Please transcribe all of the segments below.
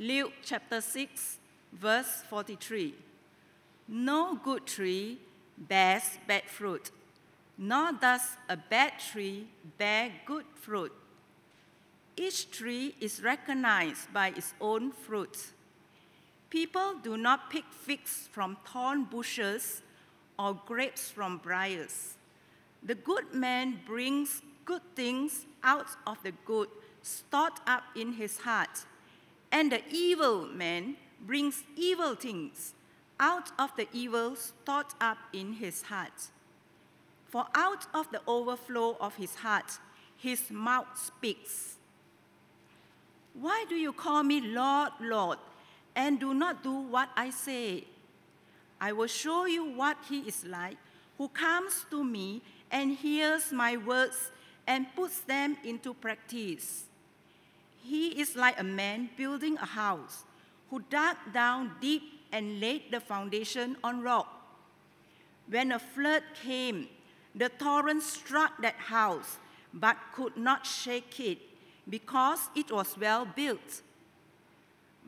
Luke chapter 6, verse 43. No good tree bears bad fruit, nor does a bad tree bear good fruit. Each tree is recognized by its own fruit. People do not pick figs from thorn bushes or grapes from briars. The good man brings good things out of the good stored up in his heart, and the evil man brings evil things out of the evil stored up in his heart. For out of the overflow of his heart, his mouth speaks. Why do you call me Lord, Lord, and do not do what I say? I will show you what he is like who comes to me and hears my words and puts them into practice. He is like a man building a house who dug down deep and laid the foundation on rock. When a flood came, the torrent struck that house, but could not shake it because it was well built.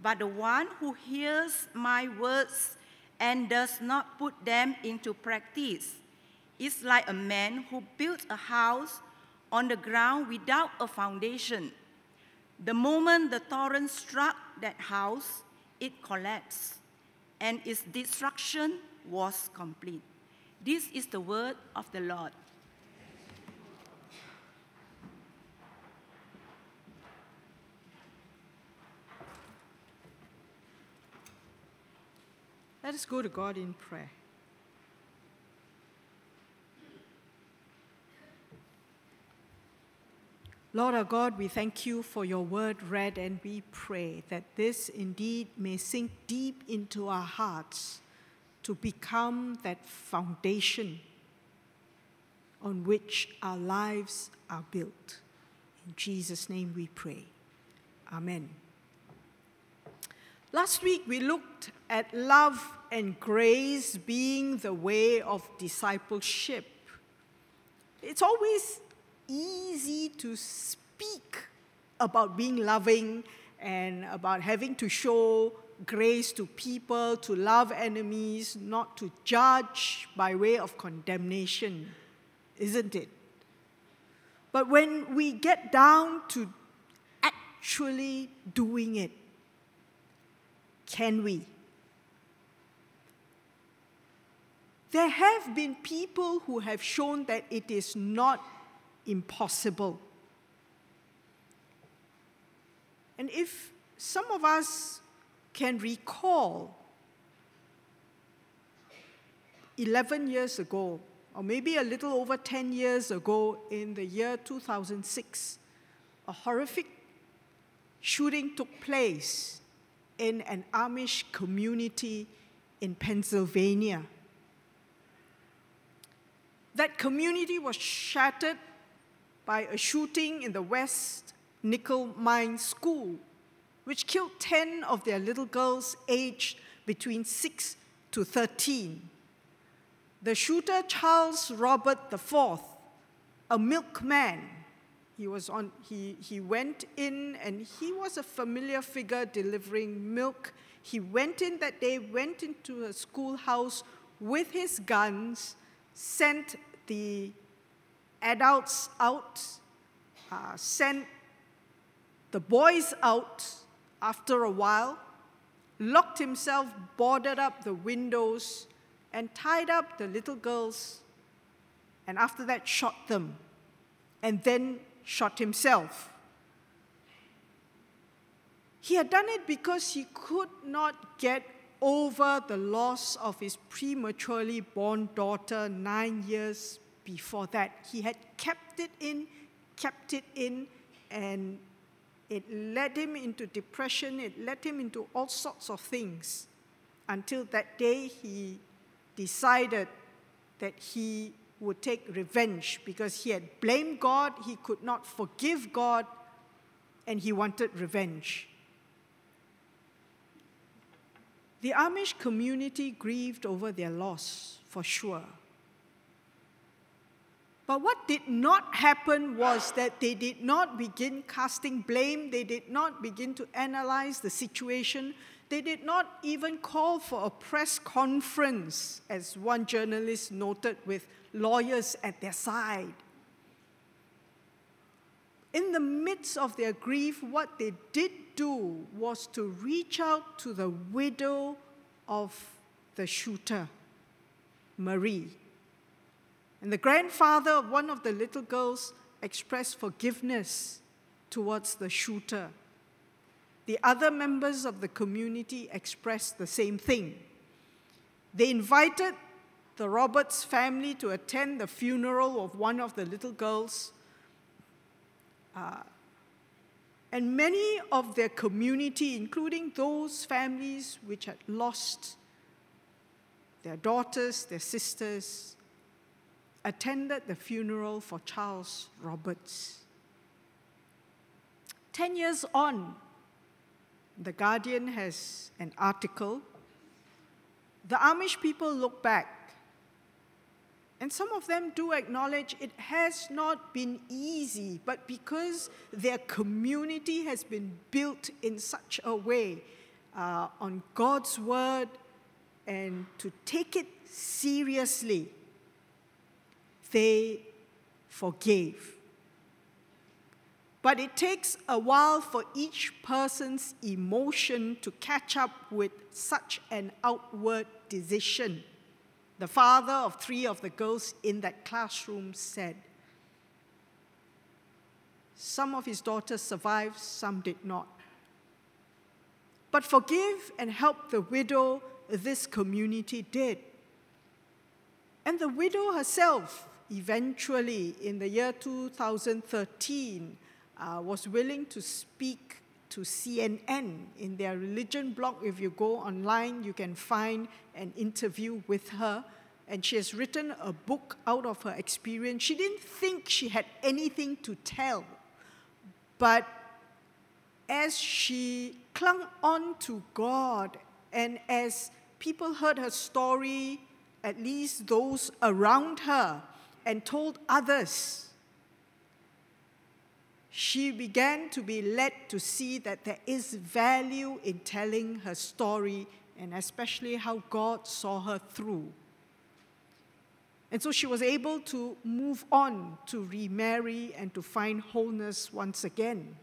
But the one who hears my words and does not put them into practice is like a man who built a house on the ground without a foundation. The moment the torrent struck that house, it collapsed, and its destruction was complete. This is the word of the Lord. Let us go to God in prayer. Lord our God, we thank you for your word read, and we pray that this indeed may sink deep into our hearts to become that foundation on which our lives are built. In Jesus' name we pray. Amen. Last week we looked at love and grace being the way of discipleship. It's always easy to speak about being loving and about having to show grace to people, to love enemies, not to judge by way of condemnation, isn't it? But when we get down to actually doing it, can we? There have been people who have shown that it is not impossible. And if some of us can recall 11 years ago, or maybe a little over 10 years ago, in the year 2006, a horrific shooting took place in an Amish community in Pennsylvania. That community was shattered by a shooting in the West Nickel Mine School, which killed 10 of their little girls aged between 6 to 13. The shooter, Charles Robert IV, a milkman, he, was on, he, he went in and he was a familiar figure delivering milk. He went in that day, went into a schoolhouse with his guns, sent the adults out, uh, sent the boys out after a while, locked himself, boarded up the windows, and tied up the little girls, and after that, shot them, and then shot himself. He had done it because he could not get over the loss of his prematurely born daughter nine years before that. He had kept it in, kept it in, and it led him into depression, it led him into all sorts of things until that day he decided that he would take revenge because he had blamed God, he could not forgive God, and he wanted revenge. The Amish community grieved over their loss, for sure. But what did not happen was that they did not begin casting blame, they did not begin to analyze the situation, they did not even call for a press conference, as one journalist noted, with lawyers at their side. In the midst of their grief, what they did do was to reach out to the widow of the shooter, Marie. And the grandfather of one of the little girls expressed forgiveness towards the shooter. The other members of the community expressed the same thing. They invited the Roberts family to attend the funeral of one of the little girls. Uh, and many of their community, including those families which had lost their daughters, their sisters, attended the funeral for Charles Roberts. Ten years on, The Guardian has an article. The Amish people look back, and some of them do acknowledge it has not been easy, but because their community has been built in such a way uh, on God's word and to take it seriously they forgave. But it takes a while for each person's emotion to catch up with such an outward decision. The father of three of the girls in that classroom said, Some of his daughters survived, some did not. But forgive and help the widow this community did. And the widow herself eventually, in the year 2013, uh, was willing to speak to CNN in their religion blog. If you go online, you can find an interview with her. And she has written a book out of her experience. She didn't think she had anything to tell, but as she clung on to God and as people heard her story, at least those around her, and told others, she began to be led to see that there is value in telling her story and especially how God saw her through. And so she was able to move on to remarry and to find wholeness once again.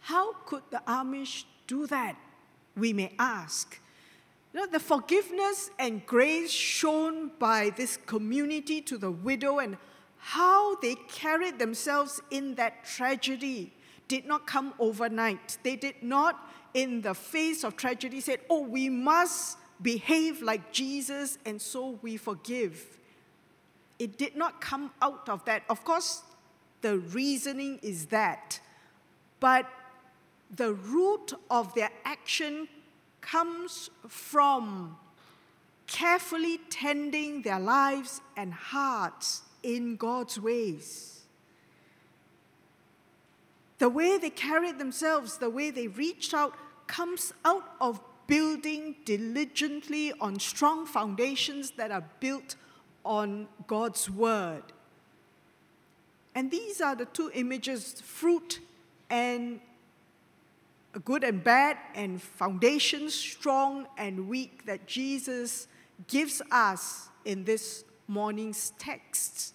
How could the Amish do that? We may ask. You know, the forgiveness and grace shown by this community to the widow and how they carried themselves in that tragedy did not come overnight. They did not, in the face of tragedy, say, Oh, we must behave like Jesus, and so we forgive. It did not come out of that. Of course, the reasoning is that, but the root of their action comes from carefully tending their lives and hearts in God's ways. The way they carried themselves, the way they reached out, comes out of building diligently on strong foundations that are built on God's word. And these are the two images fruit and good and bad, and foundations strong and weak that Jesus gives us in this morning's text.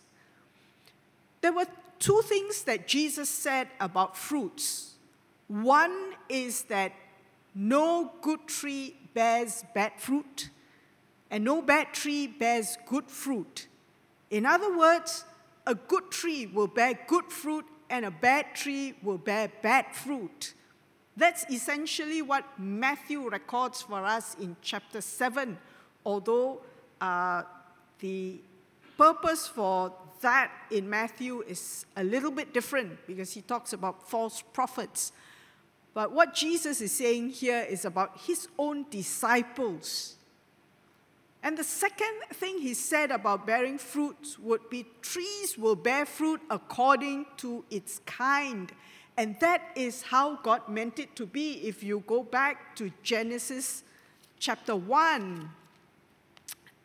There were two things that Jesus said about fruits. One is that no good tree bears bad fruit, and no bad tree bears good fruit. In other words, a good tree will bear good fruit, and a bad tree will bear bad fruit. That's essentially what Matthew records for us in chapter 7, although uh, the purpose for that in Matthew is a little bit different because he talks about false prophets. But what Jesus is saying here is about his own disciples. And the second thing he said about bearing fruit would be trees will bear fruit according to its kind. And that is how God meant it to be. If you go back to Genesis chapter 1,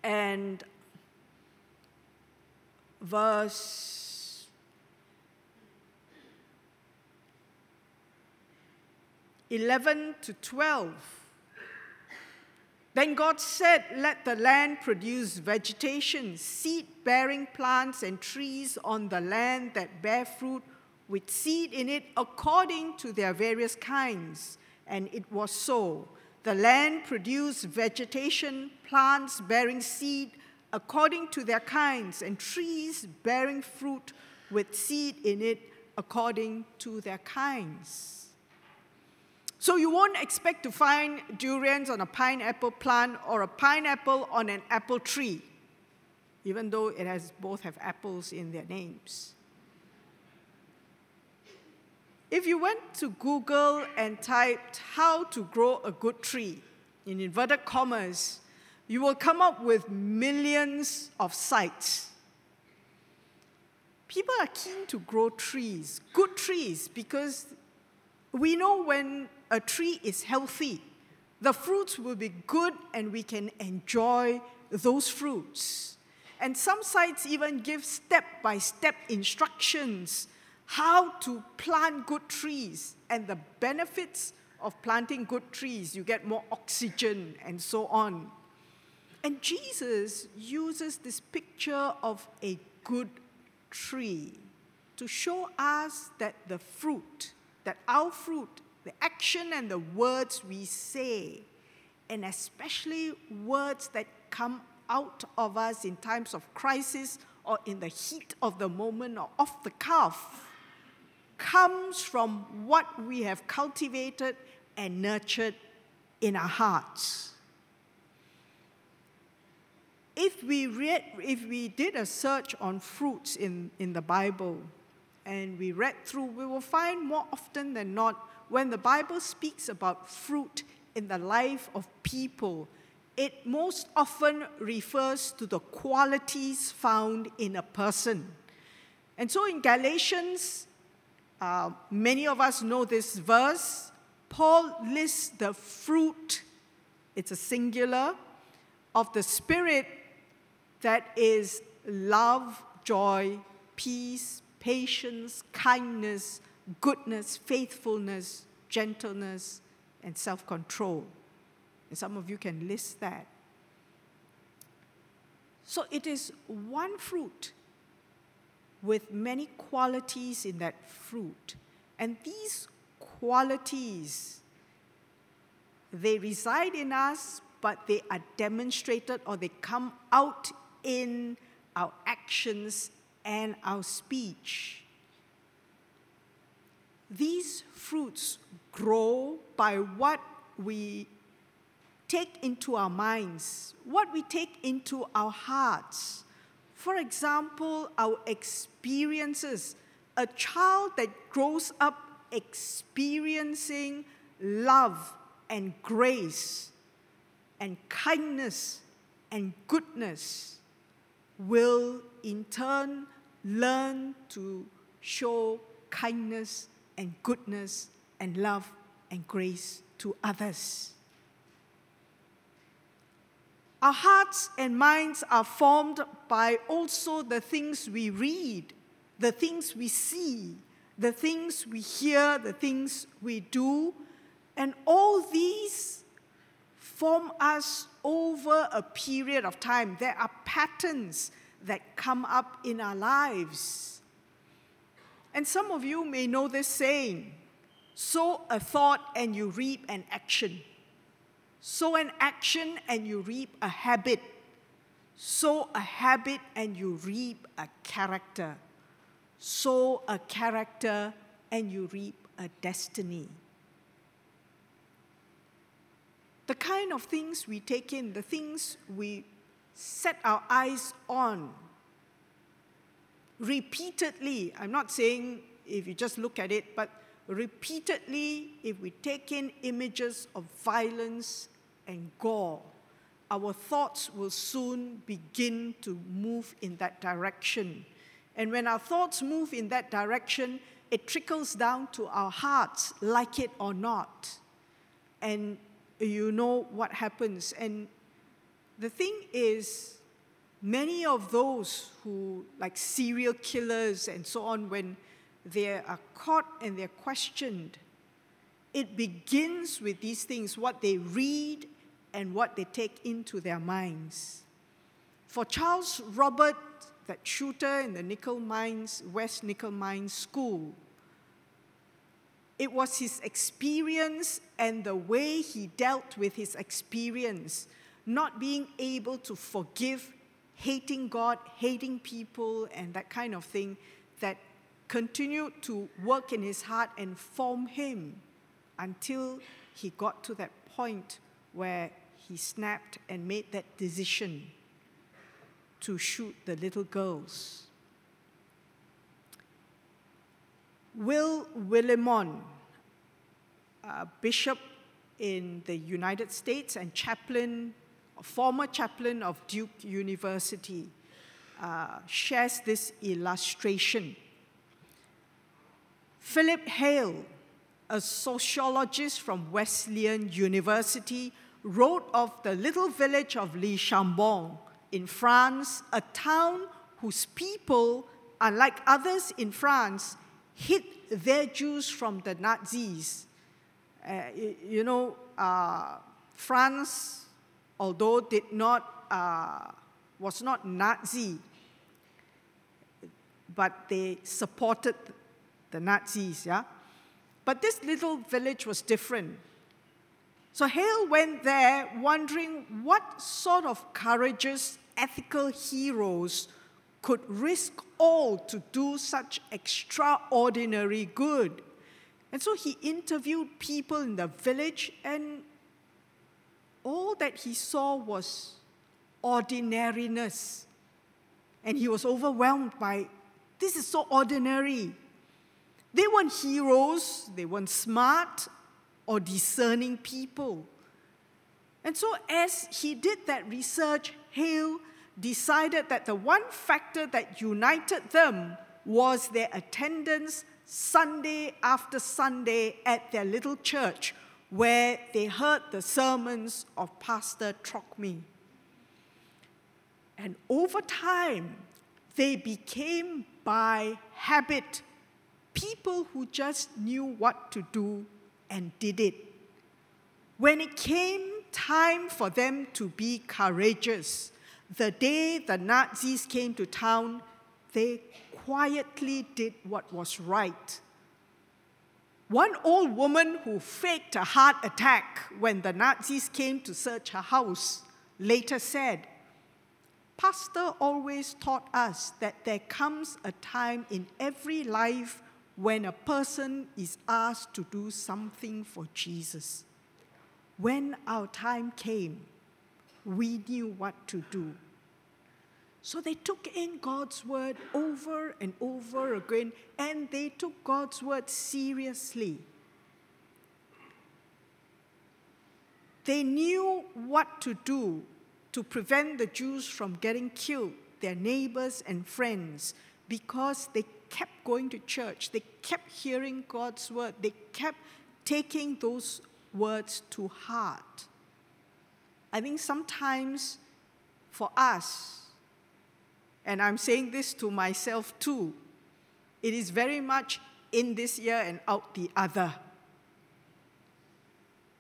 and verse 11 to 12. Then God said, Let the land produce vegetation, seed bearing plants, and trees on the land that bear fruit with seed in it according to their various kinds. And it was so. The land produced vegetation, plants bearing seed according to their kinds, and trees bearing fruit with seed in it according to their kinds. So you won't expect to find durians on a pineapple plant or a pineapple on an apple tree, even though it has both have apples in their names. If you went to Google and typed how to grow a good tree in inverted commas, you will come up with millions of sites. People are keen to grow trees, good trees, because we know when a tree is healthy, the fruits will be good and we can enjoy those fruits. And some sites even give step by step instructions how to plant good trees and the benefits of planting good trees. You get more oxygen and so on. And Jesus uses this picture of a good tree to show us that the fruit, that our fruit, the action and the words we say, and especially words that come out of us in times of crisis or in the heat of the moment or off the cuff, comes from what we have cultivated and nurtured in our hearts. If we, read, if we did a search on fruits in, in the Bible and we read through, we will find more often than not when the Bible speaks about fruit in the life of people, it most often refers to the qualities found in a person. And so in Galatians uh, many of us know this verse. Paul lists the fruit, it's a singular, of the Spirit that is love, joy, peace, patience, kindness, goodness, faithfulness, gentleness, and self control. And some of you can list that. So it is one fruit with many qualities in that fruit. And these qualities, they reside in us, but they are demonstrated or they come out in our actions and our speech. These fruits grow by what we take into our minds, what we take into our hearts, for example, our experiences. A child that grows up experiencing love and grace and kindness and goodness will in turn learn to show kindness and goodness and love and grace to others. Our hearts and minds are formed by also the things we read, the things we see, the things we hear, the things we do, and all these form us over a period of time. There are patterns that come up in our lives. And some of you may know this saying sow a thought and you reap an action. Sow an action and you reap a habit. Sow a habit and you reap a character. Sow a character and you reap a destiny. The kind of things we take in, the things we set our eyes on repeatedly, I'm not saying if you just look at it, but repeatedly, if we take in images of violence and gore, our thoughts will soon begin to move in that direction. And when our thoughts move in that direction, it trickles down to our hearts, like it or not. And you know what happens. And the thing is, many of those who, like serial killers and so on, when they are caught and they're questioned, it begins with these things what they read and what they take into their minds. For Charles Robert, that shooter in the nickel mines, West Nickel Mines School, it was his experience and the way he dealt with his experience, not being able to forgive, hating God, hating people, and that kind of thing, that continued to work in his heart and form him until he got to that point where he snapped and made that decision to shoot the little girls. Will Willimon, a bishop in the United States and chaplain, former chaplain of Duke University, uh, shares this illustration. Philip Hale, a sociologist from Wesleyan University, wrote of the little village of Le Chambon in France, a town whose people, unlike others in France, hid their Jews from the Nazis. Uh, you know, uh, France, although did not, uh, was not Nazi, but they supported the Nazis, yeah? But this little village was different. So Hale went there wondering what sort of courageous, ethical heroes could risk all to do such extraordinary good. And so he interviewed people in the village, and all that he saw was ordinariness. And he was overwhelmed by this is so ordinary. They weren't heroes, they weren't smart or discerning people. And so, as he did that research, Hale decided that the one factor that united them was their attendance Sunday after Sunday at their little church where they heard the sermons of Pastor Trocme. And over time, they became by habit people who just knew what to do and did it. When it came time for them to be courageous, the day the Nazis came to town, they quietly did what was right. One old woman who faked a heart attack when the Nazis came to search her house later said, Pastor always taught us that there comes a time in every life when a person is asked to do something for Jesus. When our time came, we knew what to do. So they took in God's word over and over again, and they took God's word seriously. They knew what to do to prevent the Jews from getting killed, their neighbors and friends, because they kept going to church, they kept hearing God's word, they kept taking those words to heart. I think sometimes for us, and I'm saying this to myself too, it is very much in this year and out the other.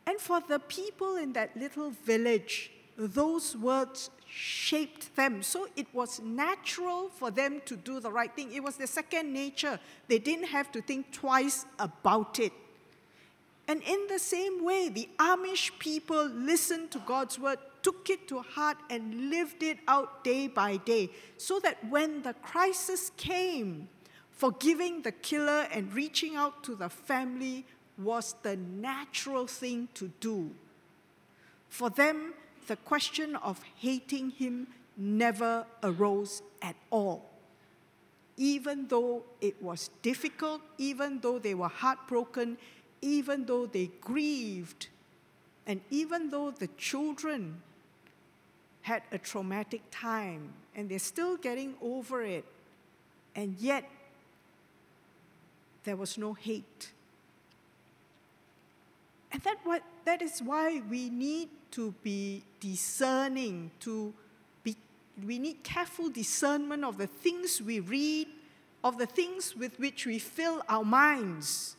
And for the people in that little village, those words shaped them. So it was natural for them to do the right thing. It was their second nature. They didn't have to think twice about it. And in the same way, the Amish people listened to God's word, took it to heart, and lived it out day by day, so that when the crisis came, forgiving the killer and reaching out to the family was the natural thing to do. For them, the question of hating him never arose at all. Even though it was difficult, even though they were heartbroken, even though they grieved, and even though the children had a traumatic time and they're still getting over it, and yet there was no hate. And that, what, that is why we need to be discerning, to be we need careful discernment of the things we read, of the things with which we fill our minds.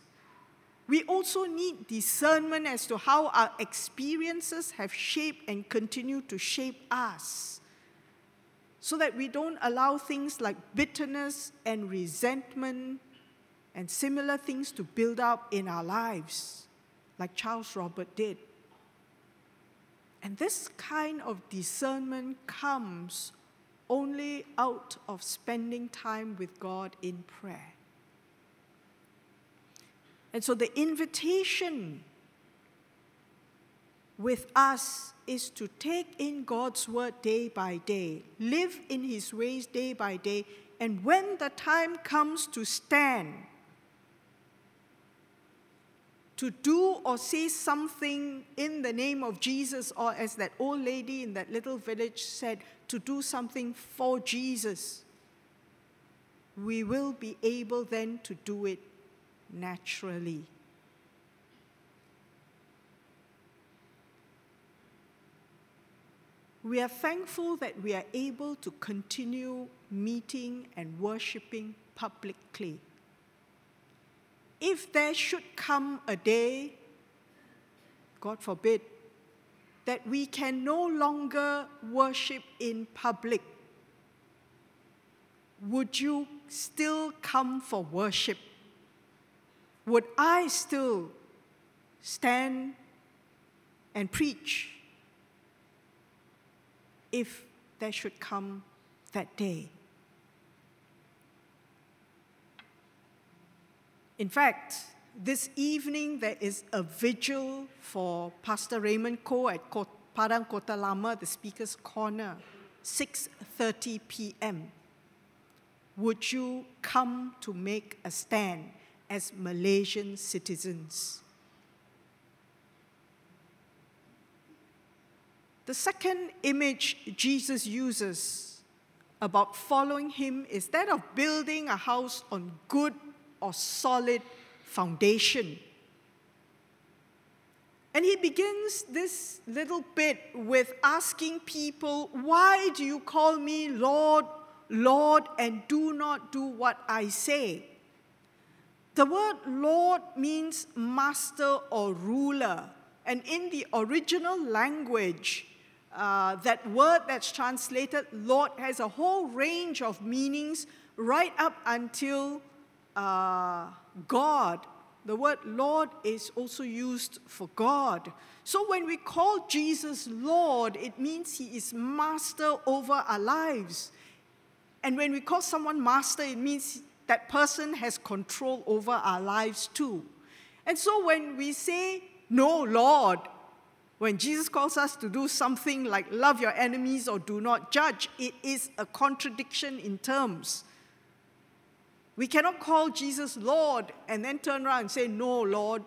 We also need discernment as to how our experiences have shaped and continue to shape us so that we don't allow things like bitterness and resentment and similar things to build up in our lives, like Charles Robert did. And this kind of discernment comes only out of spending time with God in prayer. And so the invitation with us is to take in God's word day by day, live in his ways day by day, and when the time comes to stand, to do or say something in the name of Jesus, or as that old lady in that little village said, to do something for Jesus, we will be able then to do it naturally. We are thankful that we are able to continue meeting and worshiping publicly. If there should come a day, God forbid, that we can no longer worship in public, would you still come for worship? Would I still stand and preach if there should come that day? In fact, this evening there is a vigil for Pastor Raymond Koh at Padang Kota Lama, the Speaker's Corner, 6:30 p.m. Would you come to make a stand as Malaysian citizens? The second image Jesus uses about following him is that of building a house on good or solid foundation. And he begins this little bit with asking people, Why do you call me Lord, Lord, and do not do what I say? The word Lord means master or ruler. And in the original language, uh, that word that's translated Lord has a whole range of meanings right up until uh, God. The word Lord is also used for God. So when we call Jesus Lord, it means he is master over our lives. And when we call someone master, it means that person has control over our lives too. And so when we say, No, Lord, when Jesus calls us to do something like love your enemies or do not judge, it is a contradiction in terms. We cannot call Jesus Lord and then turn around and say, No, Lord.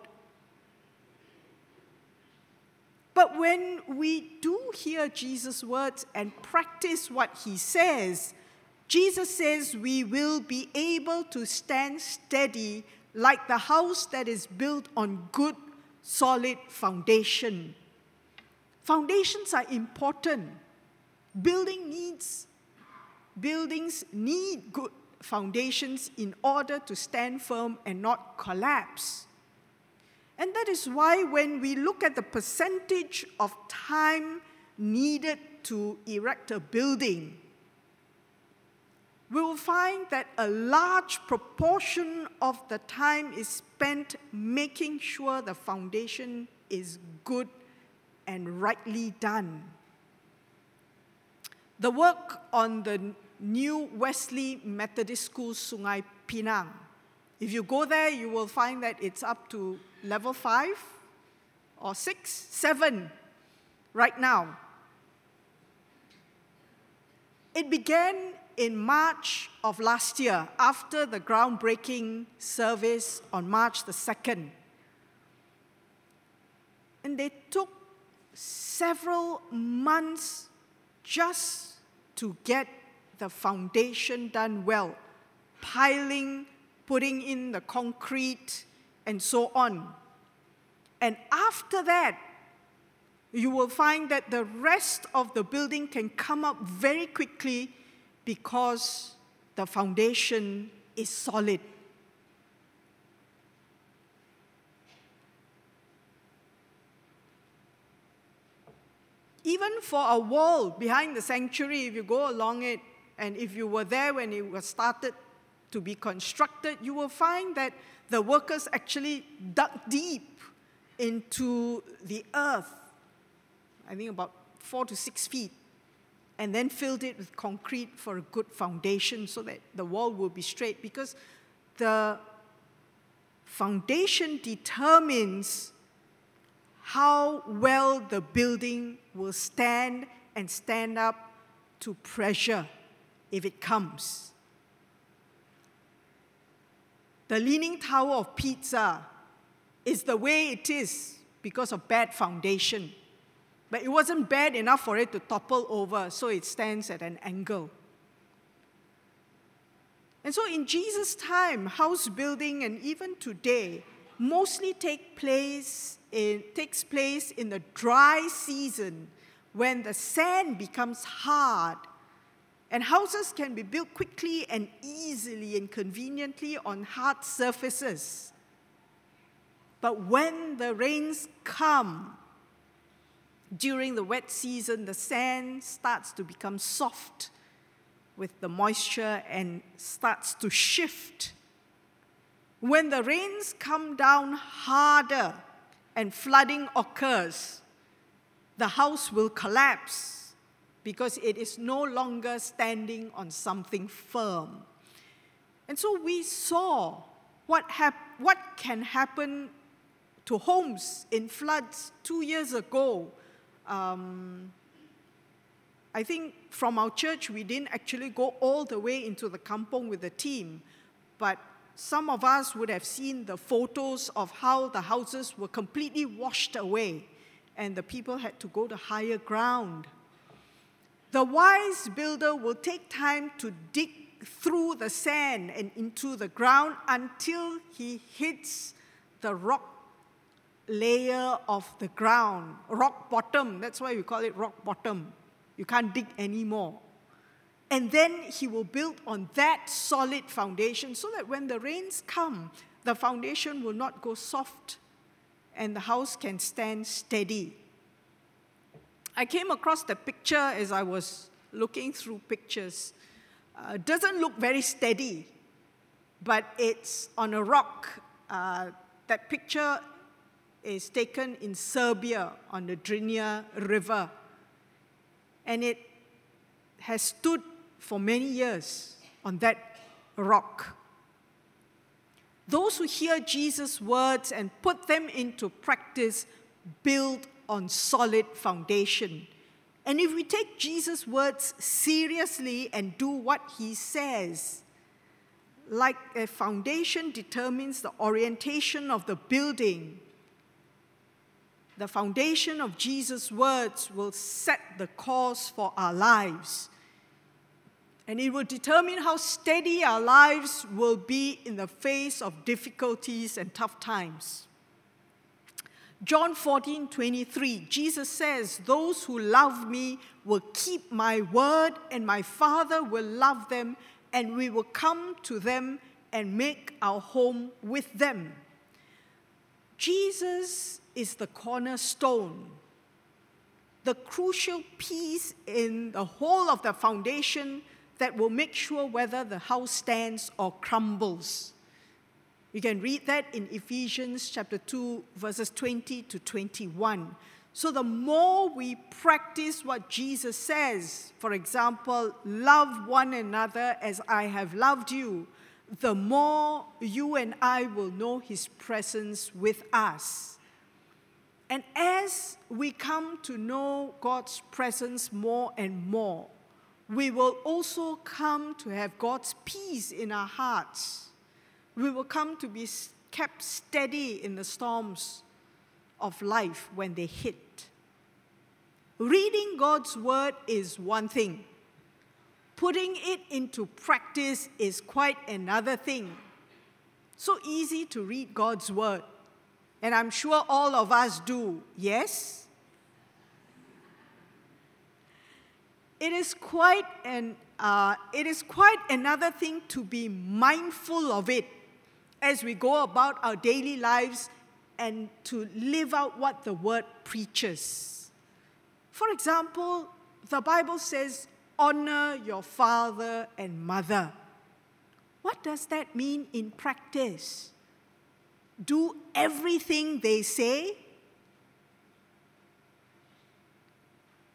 But when we do hear Jesus' words and practice what he says, Jesus says we will be able to stand steady like the house that is built on good, solid foundation. Foundations are important. Building needs, buildings need good foundations in order to stand firm and not collapse. And that is why, when we look at the percentage of time needed to erect a building, we will find that a large proportion of the time is spent making sure the foundation is good and rightly done. The work on the New Wesley Methodist School, Sungai Pinang. If you go there, you will find that it's up to level five or six, seven right now. It began in March of last year after the groundbreaking service on March the 2nd. And they took several months just to get the foundation done well, piling, putting in the concrete, and so on. And after that, you will find that the rest of the building can come up very quickly because the foundation is solid. Even for a wall behind the sanctuary, if you go along it, and if you were there when it was started to be constructed, you will find that the workers actually dug deep into the earth, I think about four to six feet, and then filled it with concrete for a good foundation so that the wall will be straight. Because the foundation determines how well the building will stand and stand up to pressure if it comes. The Leaning Tower of Pisa is the way it is because of bad foundation. But it wasn't bad enough for it to topple over, so it stands at an angle. And so in Jesus' time, house building and even today mostly take place in, takes place in the dry season when the sand becomes hard and houses can be built quickly and easily and conveniently on hard surfaces. But when the rains come, during the wet season, the sand starts to become soft with the moisture and starts to shift. When the rains come down harder and flooding occurs, the house will collapse because it is no longer standing on something firm. And so we saw what, hap- what can happen to homes in floods two years ago. Um, I think from our church, we didn't actually go all the way into the kampong with the team, but some of us would have seen the photos of how the houses were completely washed away and the people had to go to higher ground. The wise builder will take time to dig through the sand and into the ground until he hits the rock layer of the ground, rock bottom. That's why we call it rock bottom. You can't dig anymore. And then he will build on that solid foundation so that when the rains come, the foundation will not go soft and the house can stand steady. I came across the picture as I was looking through pictures. Uh, doesn't look very steady, but it's on a rock. Uh, that picture is taken in Serbia on the Drina River. And it has stood for many years on that rock. Those who hear Jesus' words and put them into practice build on solid foundation. And if we take Jesus' words seriously and do what he says, like a foundation determines the orientation of the building, the foundation of Jesus' words will set the course for our lives. And it will determine how steady our lives will be in the face of difficulties and tough times. John 14, 23, Jesus says, Those who love me will keep my word, and my Father will love them, and we will come to them and make our home with them. Jesus is the cornerstone, the crucial piece in the whole of the foundation that will make sure whether the house stands or crumbles. You can read that in Ephesians chapter 2, verses 20 to 21. So, the more we practice what Jesus says, for example, love one another as I have loved you, the more you and I will know his presence with us. And as we come to know God's presence more and more, we will also come to have God's peace in our hearts we will come to be kept steady in the storms of life when they hit. Reading God's word is one thing, putting it into practice is quite another thing. So easy to read God's word, and I'm sure all of us do, yes? it is quite an uh, it is quite another thing to be mindful of it as we go about our daily lives and to live out what the word preaches. For example, the Bible says, honor your father and mother. What does that mean in practice? Do everything they say?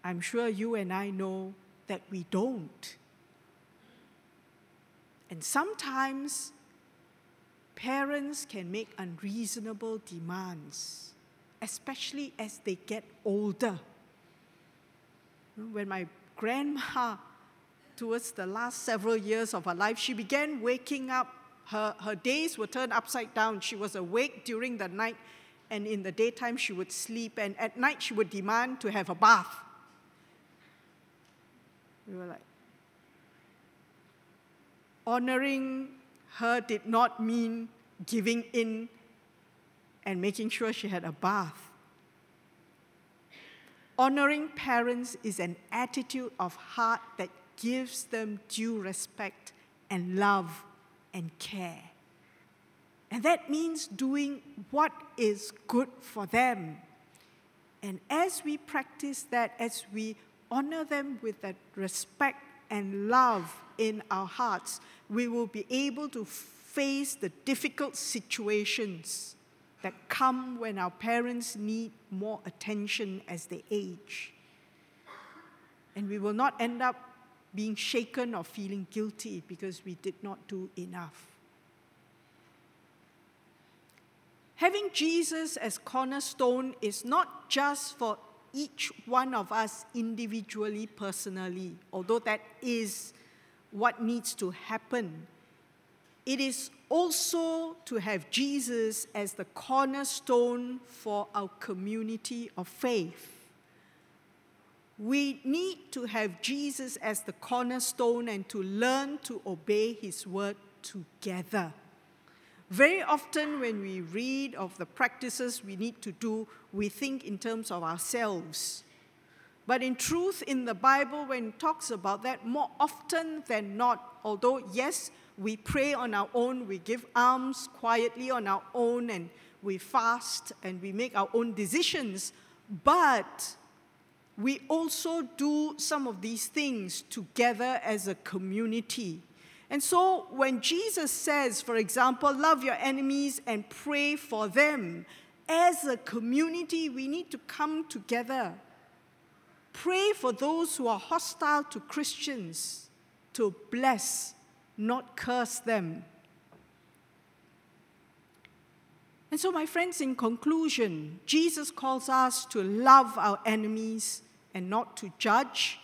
I'm sure you and I know that we don't. And sometimes parents can make unreasonable demands, especially as they get older. When my grandma, towards the last several years of her life, she began waking up. Her, her days were turned upside down. She was awake during the night, and in the daytime, she would sleep, and at night, she would demand to have a bath. We were like, honoring her did not mean giving in and making sure she had a bath. Honoring parents is an attitude of heart that gives them due respect and love and care. And that means doing what is good for them. And as we practice that, as we honor them with that respect and love in our hearts, we will be able to face the difficult situations that come when our parents need more attention as they age. And we will not end up being shaken or feeling guilty because we did not do enough. Having Jesus as cornerstone is not just for each one of us individually, personally, although that is what needs to happen. It is also to have Jesus as the cornerstone for our community of faith. We need to have Jesus as the cornerstone and to learn to obey his word together. Very often, when we read of the practices we need to do, we think in terms of ourselves. But in truth, in the Bible, when it talks about that, more often than not, although, yes, we pray on our own, we give alms quietly on our own, and we fast and we make our own decisions, but we also do some of these things together as a community. And so when Jesus says, for example, love your enemies and pray for them, as a community, we need to come together. Pray for those who are hostile to Christians to bless, not curse them. And so, my friends, in conclusion, Jesus calls us to love our enemies and not to judge.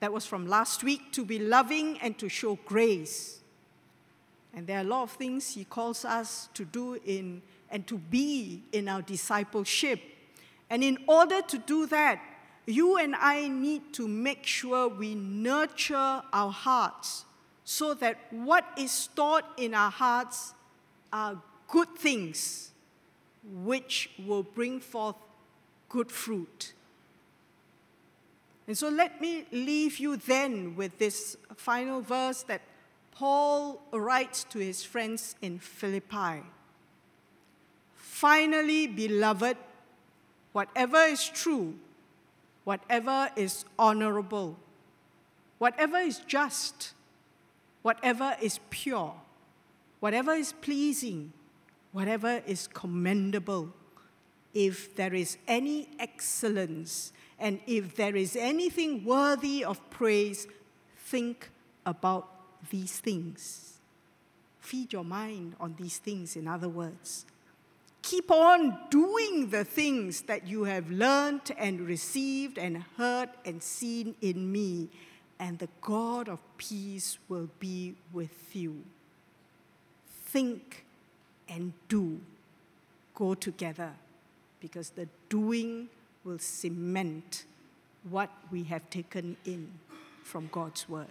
That was from last week to be loving and to show grace. And there are a lot of things he calls us to do in and to be in our discipleship. And in order to do that, you and I need to make sure we nurture our hearts so that what is stored in our hearts are good things which will bring forth good fruit. And so let me leave you then with this final verse that Paul writes to his friends in Philippi. Finally, beloved, whatever is true, whatever is honorable, whatever is just, whatever is pure, whatever is pleasing, whatever is commendable, if there is any excellence, and if there is anything worthy of praise, think about these things. Feed your mind on these things, in other words. Keep on doing the things that you have learned and received and heard and seen in me, and the God of peace will be with you. Think and do go together because the doing will cement what we have taken in from God's word.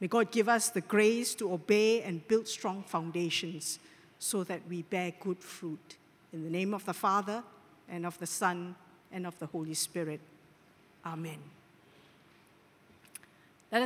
May God give us the grace to obey and build strong foundations so that we bear good fruit. In the name of the Father, and of the Son, and of the Holy Spirit. Amen.